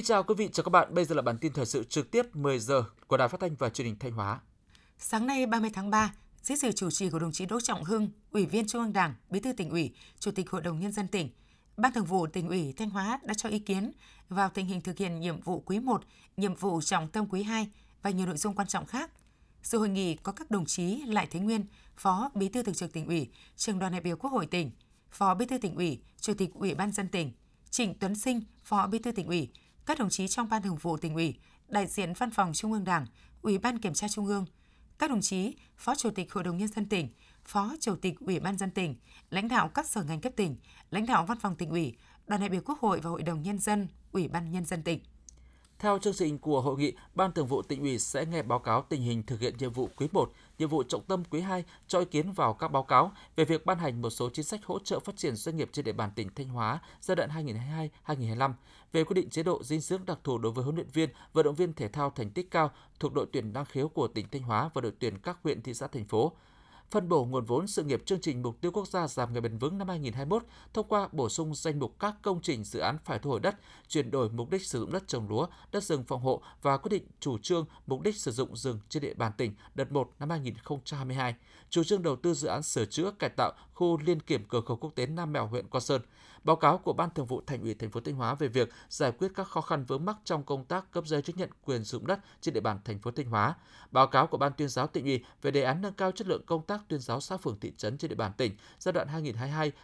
Kính chào quý vị, chào các bạn. Bây giờ là bản tin thời sự trực tiếp 10 giờ của Đài Phát thanh và Truyền hình Thanh Hóa. Sáng nay 30 tháng 3, dưới sự chủ trì của đồng chí Đỗ Trọng Hưng, Ủy viên Trung ương Đảng, Bí thư tỉnh ủy, Chủ tịch Hội đồng nhân dân tỉnh, Ban Thường vụ tỉnh ủy Thanh Hóa đã cho ý kiến vào tình hình thực hiện nhiệm vụ quý 1, nhiệm vụ trọng tâm quý 2 và nhiều nội dung quan trọng khác. Sự hội nghị có các đồng chí Lại Thế Nguyên, Phó Bí thư Thường trực tỉnh ủy, Trường đoàn đại biểu Quốc hội tỉnh, Phó Bí thư tỉnh ủy, Chủ tịch Ủy ban dân tỉnh, Trịnh Tuấn Sinh, Phó Bí thư tỉnh ủy, các đồng chí trong Ban Thường vụ tỉnh ủy, đại diện Văn phòng Trung ương Đảng, Ủy ban Kiểm tra Trung ương, các đồng chí Phó Chủ tịch Hội đồng Nhân dân tỉnh, Phó Chủ tịch Ủy ban dân tỉnh, lãnh đạo các sở ngành cấp tỉnh, lãnh đạo Văn phòng tỉnh ủy, đoàn đại biểu Quốc hội và Hội đồng Nhân dân, Ủy ban Nhân dân tỉnh. Theo chương trình của hội nghị, Ban Thường vụ tỉnh ủy sẽ nghe báo cáo tình hình thực hiện nhiệm vụ quý 1, nhiệm vụ trọng tâm quý 2 cho ý kiến vào các báo cáo về việc ban hành một số chính sách hỗ trợ phát triển doanh nghiệp trên địa bàn tỉnh Thanh Hóa giai đoạn 2022-2025, về quy định chế độ dinh dưỡng đặc thù đối với huấn luyện viên, vận động viên thể thao thành tích cao thuộc đội tuyển năng khiếu của tỉnh Thanh Hóa và đội tuyển các huyện thị xã thành phố phân bổ nguồn vốn sự nghiệp chương trình mục tiêu quốc gia giảm nghèo bền vững năm 2021 thông qua bổ sung danh mục các công trình dự án phải thu hồi đất, chuyển đổi mục đích sử dụng đất trồng lúa, đất rừng phòng hộ và quyết định chủ trương mục đích sử dụng rừng trên địa bàn tỉnh đợt 1 năm 2022, chủ trương đầu tư dự án sửa chữa cải tạo khu liên kiểm cửa khẩu quốc tế Nam Mèo huyện Quan Sơn, báo cáo của Ban Thường vụ Thành ủy thành phố Thanh Hóa về việc giải quyết các khó khăn vướng mắc trong công tác cấp giấy chứng nhận quyền sử dụng đất trên địa bàn thành phố Thanh Hóa, báo cáo của Ban tuyên giáo tỉnh ủy về đề án nâng cao chất lượng công tác tuyên giáo xã phường thị trấn trên địa bàn tỉnh giai đoạn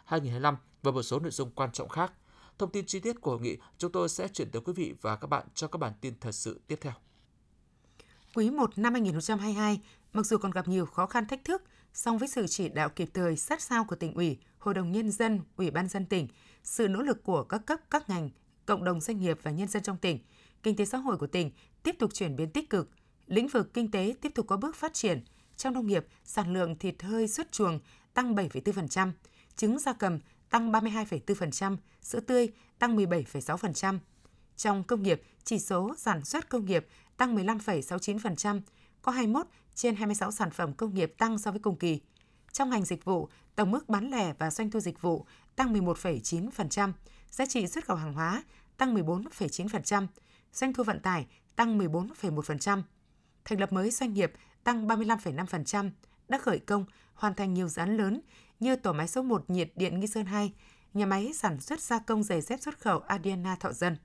2022-2025 và một số nội dung quan trọng khác. Thông tin chi tiết của hội nghị chúng tôi sẽ chuyển tới quý vị và các bạn trong các bản tin thời sự tiếp theo. Quý 1 năm 2022, mặc dù còn gặp nhiều khó khăn thách thức, song với sự chỉ đạo kịp thời sát sao của tỉnh ủy, Hội đồng Nhân dân, Ủy ban dân tỉnh, sự nỗ lực của các cấp, các ngành, cộng đồng doanh nghiệp và nhân dân trong tỉnh, kinh tế xã hội của tỉnh tiếp tục chuyển biến tích cực, lĩnh vực kinh tế tiếp tục có bước phát triển. Trong nông nghiệp, sản lượng thịt hơi xuất chuồng tăng 7,4%, trứng gia cầm tăng 32,4%, sữa tươi tăng 17,6%. Trong công nghiệp, chỉ số sản xuất công nghiệp tăng 15,69%, có 21 trên 26 sản phẩm công nghiệp tăng so với cùng kỳ. Trong ngành dịch vụ, tổng mức bán lẻ và doanh thu dịch vụ tăng 11,9%, giá trị xuất khẩu hàng hóa tăng 14,9%, doanh thu vận tải tăng 14,1%. Thành lập mới doanh nghiệp tăng 35,5%, đã khởi công, hoàn thành nhiều dự án lớn như tổ máy số 1 nhiệt điện Nghi Sơn 2, nhà máy sản xuất gia công giày dép xuất khẩu Adiana Thọ Dân.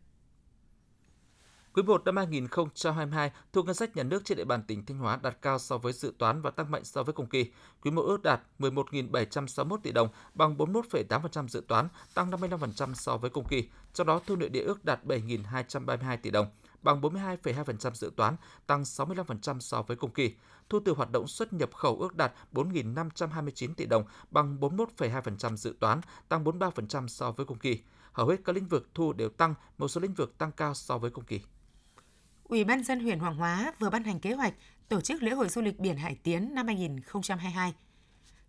Quý 1 năm 2022, thu ngân sách nhà nước trên địa bàn tỉnh Thanh Hóa đạt cao so với dự toán và tăng mạnh so với cùng kỳ. Quý 1 ước đạt 11.761 tỷ đồng, bằng 41,8% dự toán, tăng 55% so với cùng kỳ. Trong đó, thu nội địa ước đạt 7.232 tỷ đồng, bằng 42,2% dự toán, tăng 65% so với cùng kỳ. Thu từ hoạt động xuất nhập khẩu ước đạt 4.529 tỷ đồng, bằng 41,2% dự toán, tăng 43% so với cùng kỳ. Hầu hết các lĩnh vực thu đều tăng, một số lĩnh vực tăng cao so với cùng kỳ. Ủy ban dân huyện Hoàng Hóa vừa ban hành kế hoạch tổ chức lễ hội du lịch biển Hải Tiến năm 2022.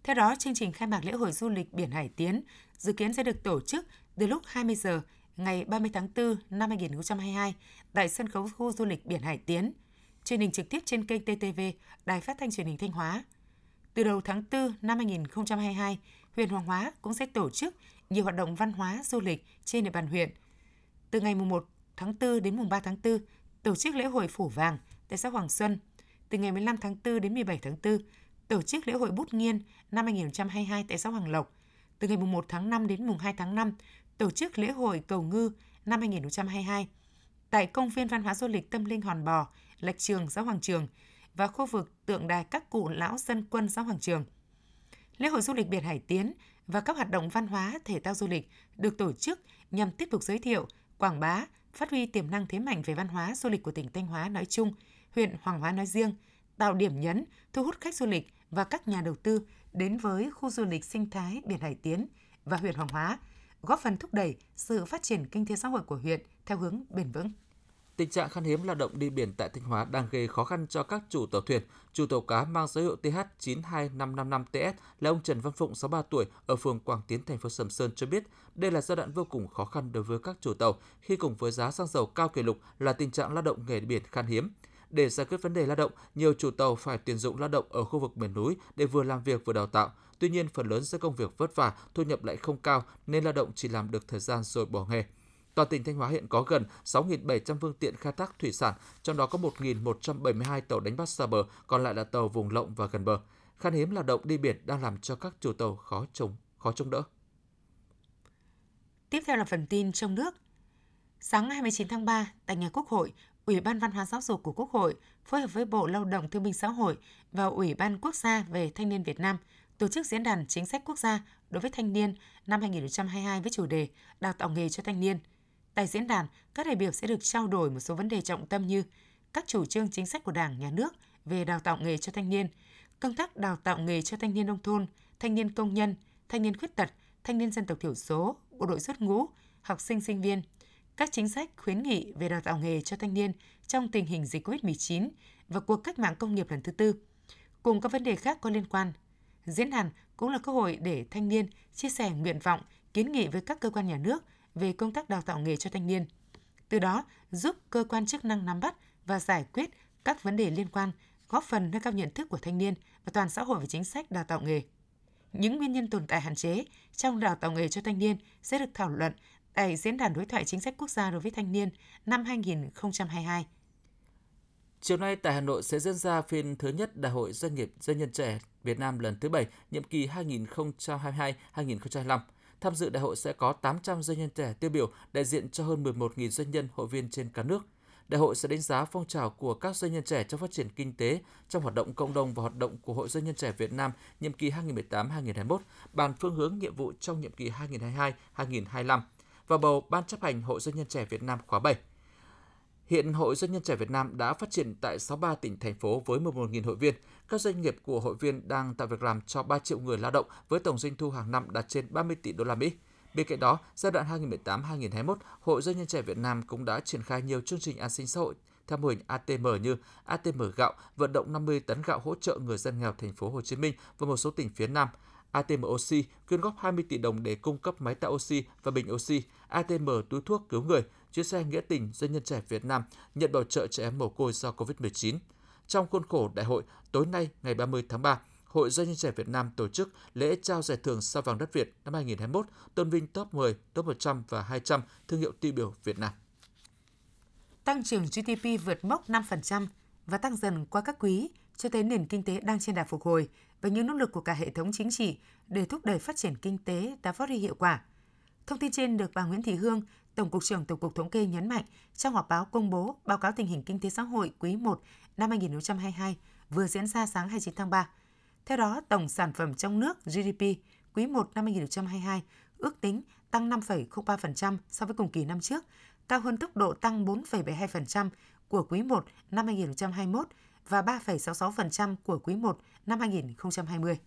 Theo đó, chương trình khai mạc lễ hội du lịch biển Hải Tiến dự kiến sẽ được tổ chức từ lúc 20 giờ ngày 30 tháng 4 năm 2022 tại sân khấu khu du lịch biển Hải Tiến, truyền hình trực tiếp trên kênh TTV, Đài Phát thanh Truyền hình Thanh Hóa. Từ đầu tháng 4 năm 2022, huyện Hoàng Hóa cũng sẽ tổ chức nhiều hoạt động văn hóa du lịch trên địa bàn huyện. Từ ngày 1 tháng 4 đến mùng 3 tháng 4, tổ chức lễ hội Phủ Vàng tại xã Hoàng Xuân. Từ ngày 15 tháng 4 đến 17 tháng 4, tổ chức lễ hội Bút Nghiên năm 2022 tại xã Hoàng Lộc. Từ ngày 1 tháng 5 đến mùng 2 tháng 5, tổ chức lễ hội Cầu Ngư năm 2022 tại công viên văn hóa du lịch tâm linh Hòn Bò, Lạch Trường, xã Hoàng Trường và khu vực tượng đài các cụ lão dân quân xã Hoàng Trường. Lễ hội du lịch biển Hải Tiến và các hoạt động văn hóa, thể thao du lịch được tổ chức nhằm tiếp tục giới thiệu, quảng bá, phát huy tiềm năng thế mạnh về văn hóa du lịch của tỉnh Thanh Hóa nói chung, huyện Hoàng Hóa nói riêng, tạo điểm nhấn, thu hút khách du lịch và các nhà đầu tư đến với khu du lịch sinh thái biển Hải Tiến và huyện Hoàng Hóa, góp phần thúc đẩy sự phát triển kinh tế xã hội của huyện theo hướng bền vững. Tình trạng khan hiếm lao động đi biển tại Thanh Hóa đang gây khó khăn cho các chủ tàu thuyền. Chủ tàu cá mang số hiệu TH92555TS là ông Trần Văn Phụng, 63 tuổi, ở phường Quảng Tiến, thành phố Sầm Sơn cho biết đây là giai đoạn vô cùng khó khăn đối với các chủ tàu khi cùng với giá xăng dầu cao kỷ lục là tình trạng lao động nghề biển khan hiếm. Để giải quyết vấn đề lao động, nhiều chủ tàu phải tuyển dụng lao động ở khu vực miền núi để vừa làm việc vừa đào tạo. Tuy nhiên, phần lớn do công việc vất vả, thu nhập lại không cao nên lao động chỉ làm được thời gian rồi bỏ nghề. Toàn tỉnh Thanh Hóa hiện có gần 6.700 phương tiện khai thác thủy sản, trong đó có 1.172 tàu đánh bắt xa bờ, còn lại là tàu vùng lộng và gần bờ. Khan hiếm lao động đi biển đang làm cho các chủ tàu khó chống khó chống đỡ. Tiếp theo là phần tin trong nước. Sáng 29 tháng 3, tại nhà Quốc hội, Ủy ban Văn hóa Giáo dục của Quốc hội phối hợp với Bộ Lao động Thương binh Xã hội và Ủy ban Quốc gia về Thanh niên Việt Nam tổ chức diễn đàn chính sách quốc gia đối với thanh niên năm 2022 với chủ đề Đào tạo nghề cho thanh niên. Tại diễn đàn, các đại biểu sẽ được trao đổi một số vấn đề trọng tâm như các chủ trương chính sách của Đảng, Nhà nước về đào tạo nghề cho thanh niên, công tác đào tạo nghề cho thanh niên nông thôn, thanh niên công nhân, thanh niên khuyết tật, thanh niên dân tộc thiểu số, bộ đội xuất ngũ, học sinh sinh viên, các chính sách khuyến nghị về đào tạo nghề cho thanh niên trong tình hình dịch COVID-19 và cuộc cách mạng công nghiệp lần thứ tư, cùng các vấn đề khác có liên quan. Diễn đàn cũng là cơ hội để thanh niên chia sẻ nguyện vọng, kiến nghị với các cơ quan nhà nước về công tác đào tạo nghề cho thanh niên. Từ đó, giúp cơ quan chức năng nắm bắt và giải quyết các vấn đề liên quan, góp phần nâng cao nhận thức của thanh niên và toàn xã hội về chính sách đào tạo nghề. Những nguyên nhân tồn tại hạn chế trong đào tạo nghề cho thanh niên sẽ được thảo luận tại Diễn đàn Đối thoại Chính sách Quốc gia đối với thanh niên năm 2022. Chiều nay tại Hà Nội sẽ diễn ra phiên thứ nhất Đại hội Doanh nghiệp Doanh nhân trẻ Việt Nam lần thứ 7, nhiệm kỳ 2022-2025. Tham dự đại hội sẽ có 800 doanh nhân trẻ tiêu biểu đại diện cho hơn 11.000 doanh nhân hội viên trên cả nước. Đại hội sẽ đánh giá phong trào của các doanh nhân trẻ trong phát triển kinh tế, trong hoạt động cộng đồng và hoạt động của Hội Doanh nhân trẻ Việt Nam nhiệm kỳ 2018-2021, bàn phương hướng nhiệm vụ trong nhiệm kỳ 2022-2025 và bầu Ban chấp hành Hội Doanh nhân trẻ Việt Nam khóa 7. Hiện Hội Doanh nhân trẻ Việt Nam đã phát triển tại 63 tỉnh, thành phố với 11.000 hội viên. Các doanh nghiệp của hội viên đang tạo việc làm cho 3 triệu người lao động với tổng doanh thu hàng năm đạt trên 30 tỷ đô la Mỹ. Bên cạnh đó, giai đoạn 2018-2021, Hội Doanh nhân trẻ Việt Nam cũng đã triển khai nhiều chương trình an sinh xã hội theo mô hình ATM như ATM gạo, vận động 50 tấn gạo hỗ trợ người dân nghèo thành phố Hồ Chí Minh và một số tỉnh phía Nam, ATM Oxy quyên góp 20 tỷ đồng để cung cấp máy tạo oxy và bình oxy, ATM túi thuốc cứu người, chuyến xe nghĩa tình doanh nhân trẻ Việt Nam nhận bảo trợ trẻ em mồ côi do Covid-19. Trong khuôn khổ đại hội, tối nay ngày 30 tháng 3, Hội Doanh nhân trẻ Việt Nam tổ chức lễ trao giải thưởng Sao vàng đất Việt năm 2021, tôn vinh top 10, top 100 và 200 thương hiệu tiêu biểu Việt Nam. Tăng trưởng GDP vượt mốc 5% và tăng dần qua các quý cho thấy nền kinh tế đang trên đà phục hồi và những nỗ lực của cả hệ thống chính trị để thúc đẩy phát triển kinh tế đã phát huy hiệu quả. Thông tin trên được bà Nguyễn Thị Hương, Tổng cục trưởng Tổng cục Thống kê nhấn mạnh trong họp báo công bố báo cáo tình hình kinh tế xã hội quý 1 năm 2022 vừa diễn ra sáng 29 tháng 3. Theo đó, tổng sản phẩm trong nước GDP quý 1 năm 2022 ước tính tăng 5,03% so với cùng kỳ năm trước, cao hơn tốc độ tăng 4,72% của quý 1 năm 2021 và 3,66% của quý 1 năm 2020.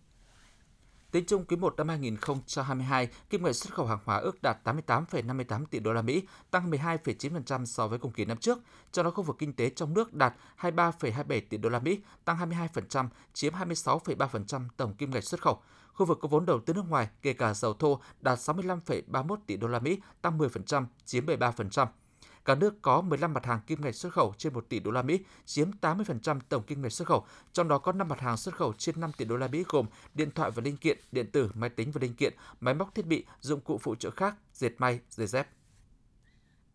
Tính chung quý 1 năm 2022, kim ngạch xuất khẩu hàng hóa ước đạt 88,58 tỷ đô la Mỹ, tăng 12,9% so với cùng kỳ năm trước. Trong đó khu vực kinh tế trong nước đạt 23,27 tỷ đô la Mỹ, tăng 22%, chiếm 26,3% tổng kim ngạch xuất khẩu. Khu vực có vốn đầu tư nước ngoài, kể cả dầu thô, đạt 65,31 tỷ đô la Mỹ, tăng 10%, chiếm 73%. Cả nước có 15 mặt hàng kim ngạch xuất khẩu trên 1 tỷ đô la Mỹ, chiếm 80% tổng kim ngạch xuất khẩu. Trong đó có 5 mặt hàng xuất khẩu trên 5 tỷ đô la Mỹ gồm điện thoại và linh kiện, điện tử, máy tính và linh kiện, máy móc thiết bị, dụng cụ phụ trợ khác, dệt may, giày dép.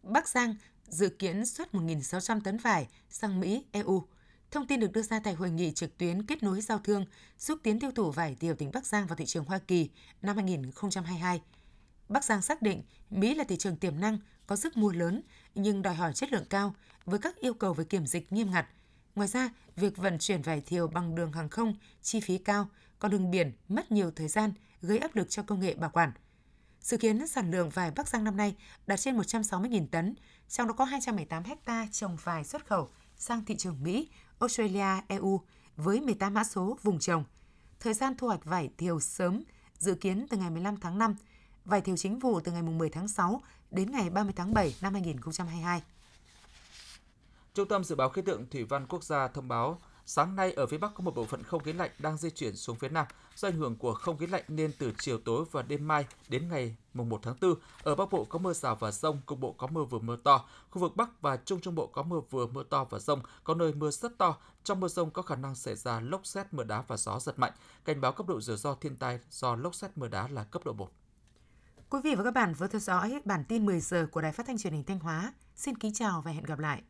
Bắc Giang dự kiến xuất 1.600 tấn vải sang Mỹ, EU. Thông tin được đưa ra tại hội nghị trực tuyến kết nối giao thương, xúc tiến tiêu thụ vải thiều tỉnh Bắc Giang vào thị trường Hoa Kỳ năm 2022. Bắc Giang xác định Mỹ là thị trường tiềm năng, có sức mua lớn nhưng đòi hỏi chất lượng cao với các yêu cầu về kiểm dịch nghiêm ngặt. Ngoài ra, việc vận chuyển vải thiều bằng đường hàng không chi phí cao, còn đường biển mất nhiều thời gian, gây áp lực cho công nghệ bảo quản. Dự kiến sản lượng vải Bắc Giang năm nay đạt trên 160.000 tấn, trong đó có 218 ha trồng vải xuất khẩu sang thị trường Mỹ, Australia, EU với 18 mã số vùng trồng. Thời gian thu hoạch vải thiều sớm dự kiến từ ngày 15 tháng 5 vải thiều chính vụ từ ngày 10 tháng 6 đến ngày 30 tháng 7 năm 2022. Trung tâm Dự báo Khí tượng Thủy văn Quốc gia thông báo sáng nay ở phía Bắc có một bộ phận không khí lạnh đang di chuyển xuống phía Nam. Do ảnh hưởng của không khí lạnh nên từ chiều tối và đêm mai đến ngày mùng 1 tháng 4, ở Bắc Bộ có mưa rào và rông, cục bộ có mưa vừa mưa to. Khu vực Bắc và Trung Trung Bộ có mưa vừa mưa to và rông, có nơi mưa rất to. Trong mưa rông có khả năng xảy ra lốc xét, mưa đá và gió giật mạnh. Cảnh báo cấp độ rủi ro thiên tai do lốc xét mưa đá là cấp độ 1. Quý vị và các bạn vừa theo dõi bản tin 10 giờ của Đài Phát thanh Truyền hình Thanh Hóa. Xin kính chào và hẹn gặp lại.